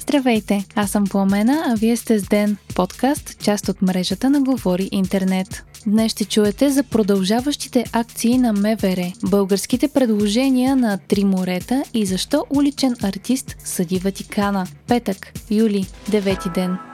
Здравейте, аз съм Пламена, а вие сте с Ден, подкаст, част от мрежата на Говори Интернет. Днес ще чуете за продължаващите акции на МВР, българските предложения на Три морета и защо уличен артист съди Ватикана. Петък, юли, 9 ден.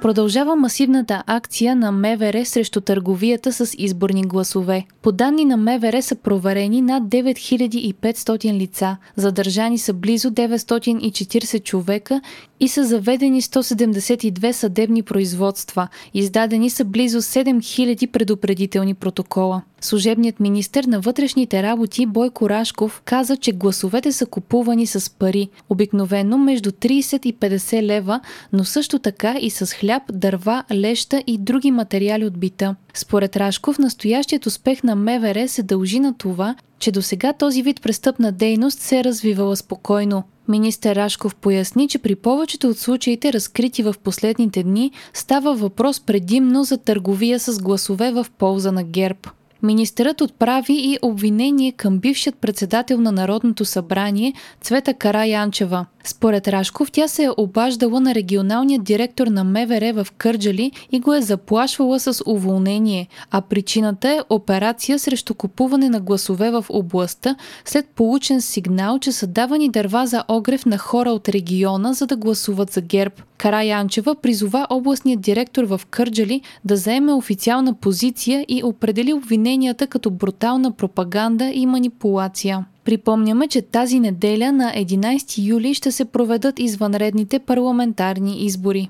Продължава масивната акция на МВР срещу търговията с изборни гласове. По данни на МВР са проверени над 9500 лица, задържани са близо 940 човека и са заведени 172 съдебни производства. Издадени са близо 7000 предупредителни протокола. Служебният министр на вътрешните работи Бойко Рашков каза, че гласовете са купувани с пари, обикновено между 30 и 50 лева, но също така и с хляб, дърва, леща и други материали от бита. Според Рашков, настоящият успех на МВР се дължи на това, че до сега този вид престъпна дейност се е развивала спокойно. Министър Рашков поясни, че при повечето от случаите, разкрити в последните дни, става въпрос предимно за търговия с гласове в полза на ГЕРБ. Министърът отправи и обвинение към бившият председател на Народното събрание Цвета Караянчева. Според Рашков, тя се е обаждала на регионалния директор на МВР в Кърджали и го е заплашвала с уволнение, а причината е операция срещу купуване на гласове в областта след получен сигнал, че са давани дърва за огрев на хора от региона, за да гласуват за ГЕРБ. Караянчева призова областният директор в Кърджали да заеме официална позиция и определи обвиненията като брутална пропаганда и манипулация. Припомняме, че тази неделя на 11 юли ще се проведат извънредните парламентарни избори.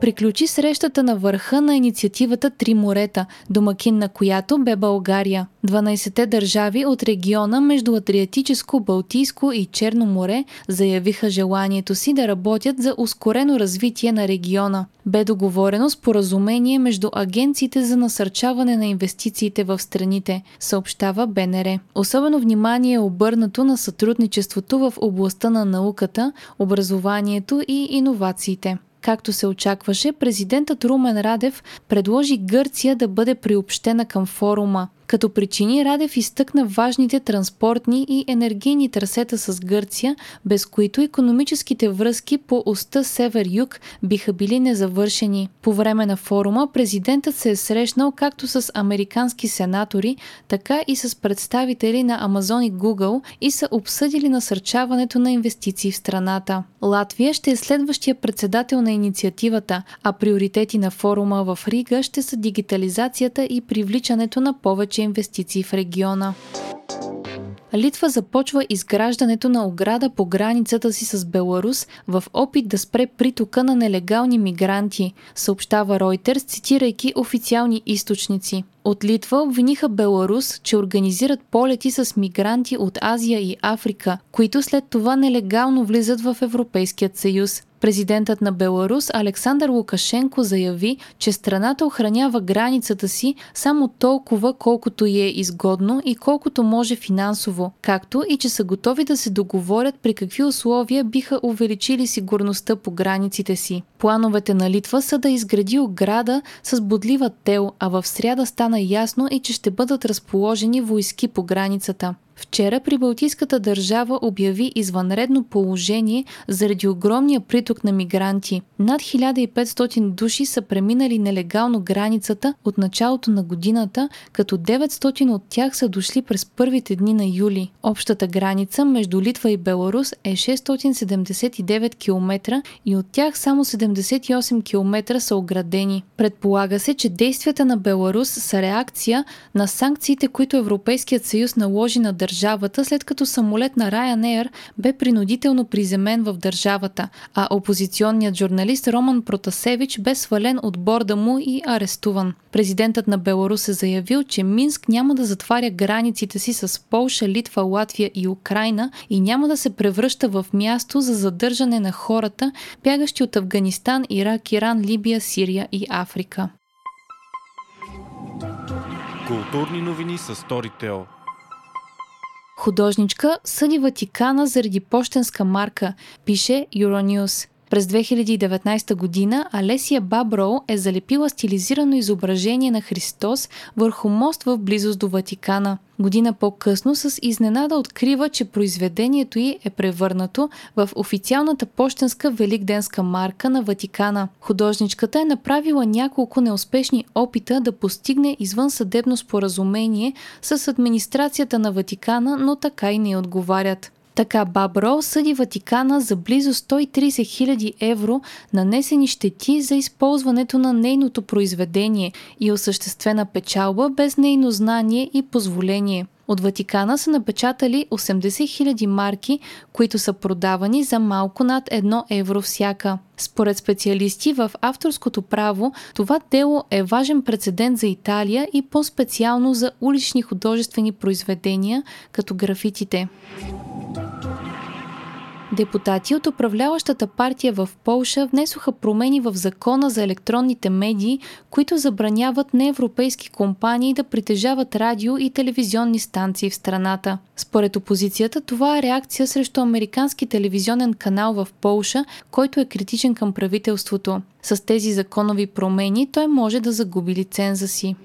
Приключи срещата на върха на инициативата Три морета, домакин на която бе България. 12-те държави от региона между Адриатическо, Балтийско и Черно море заявиха желанието си да работят за ускорено развитие на региона. Бе договорено споразумение между агенциите за насърчаване на инвестициите в страните, съобщава БНР. Особено внимание е обърнато на сътрудничеството в областта на науката, образованието и иновациите. Както се очакваше, президентът Румен Радев предложи Гърция да бъде приобщена към форума. Като причини Радев изтъкна важните транспортни и енергийни трасета с Гърция, без които економическите връзки по оста Север-Юг биха били незавършени. По време на форума президентът се е срещнал както с американски сенатори, така и с представители на Амазон и Google и са обсъдили насърчаването на инвестиции в страната. Латвия ще е следващия председател на инициативата, а приоритети на форума в Рига ще са дигитализацията и привличането на повече повече инвестиции в региона. Литва започва изграждането на ограда по границата си с Беларус в опит да спре притока на нелегални мигранти, съобщава Reuters, цитирайки официални източници. От Литва обвиниха Беларус, че организират полети с мигранти от Азия и Африка, които след това нелегално влизат в Европейският съюз. Президентът на Беларус Александър Лукашенко заяви, че страната охранява границата си само толкова, колкото й е изгодно и колкото може финансово, както и че са готови да се договорят при какви условия биха увеличили сигурността по границите си. Плановете на Литва са да изгради ограда с бодлива тел, а в сряда стана ясно и че ще бъдат разположени войски по границата. Вчера прибалтийската държава обяви извънредно положение заради огромния приток на мигранти. Над 1500 души са преминали нелегално границата от началото на годината, като 900 от тях са дошли през първите дни на юли. Общата граница между Литва и Беларус е 679 км и от тях само 78 км са оградени. Предполага се, че действията на Беларус са реакция на санкциите, които Европейският съюз наложи на държавата държавата, след като самолет на Ryanair бе принудително приземен в държавата, а опозиционният журналист Роман Протасевич бе свален от борда му и арестуван. Президентът на Беларус е заявил, че Минск няма да затваря границите си с Полша, Литва, Латвия и Украина и няма да се превръща в място за задържане на хората, бягащи от Афганистан, Ирак, Иран, Либия, Сирия и Африка. Културни новини с Storytel. Художничка съди Ватикана заради почтенска марка, пише Euronews. През 2019 година Алесия Баброу е залепила стилизирано изображение на Христос върху мост в близост до Ватикана. Година по-късно с изненада открива, че произведението й е превърнато в официалната почтенска великденска марка на Ватикана. Художничката е направила няколко неуспешни опита да постигне извън съдебно споразумение с администрацията на Ватикана, но така и не отговарят. Така Бабро съди Ватикана за близо 130 000 евро нанесени щети за използването на нейното произведение и осъществена печалба без нейно знание и позволение. От Ватикана са напечатали 80 000 марки, които са продавани за малко над 1 евро всяка. Според специалисти в авторското право, това дело е важен прецедент за Италия и по-специално за улични художествени произведения, като графитите. Депутати от управляващата партия в Полша внесоха промени в закона за електронните медии, които забраняват неевропейски компании да притежават радио и телевизионни станции в страната. Според опозицията, това е реакция срещу американски телевизионен канал в Полша, който е критичен към правителството. С тези законови промени той може да загуби лиценза си.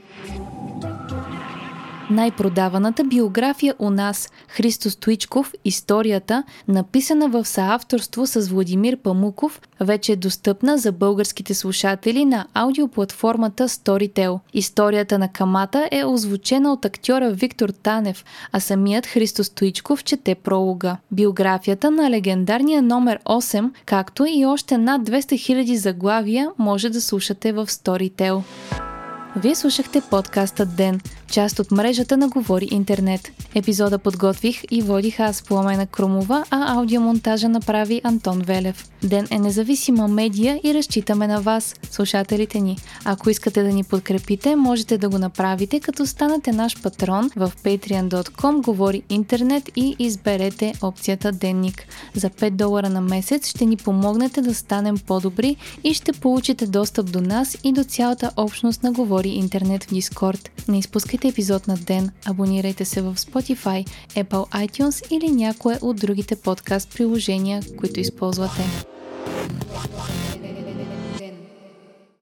Най-продаваната биография у нас Христо Стоичков «Историята», написана в съавторство с Владимир Памуков, вече е достъпна за българските слушатели на аудиоплатформата Storytel. Историята на Камата е озвучена от актьора Виктор Танев, а самият Христо Стоичков чете пролога. Биографията на легендарния номер 8, както и още над 200 000 заглавия, може да слушате в Storytel. Вие слушахте подкаста Ден, част от мрежата на Говори Интернет. Епизода подготвих и водих аз Пламена Крумова, а аудиомонтажа направи Антон Велев. Ден е независима медия и разчитаме на вас, слушателите ни. Ако искате да ни подкрепите, можете да го направите, като станете наш патрон в patreon.com Говори Интернет и изберете опцията Денник. За 5 долара на месец ще ни помогнете да станем по-добри и ще получите достъп до нас и до цялата общност на Говори Интернет в Дискорд. Не изпускайте епизод на ден, абонирайте се в Spotify, Apple iTunes или някое от другите подкаст приложения, които използвате.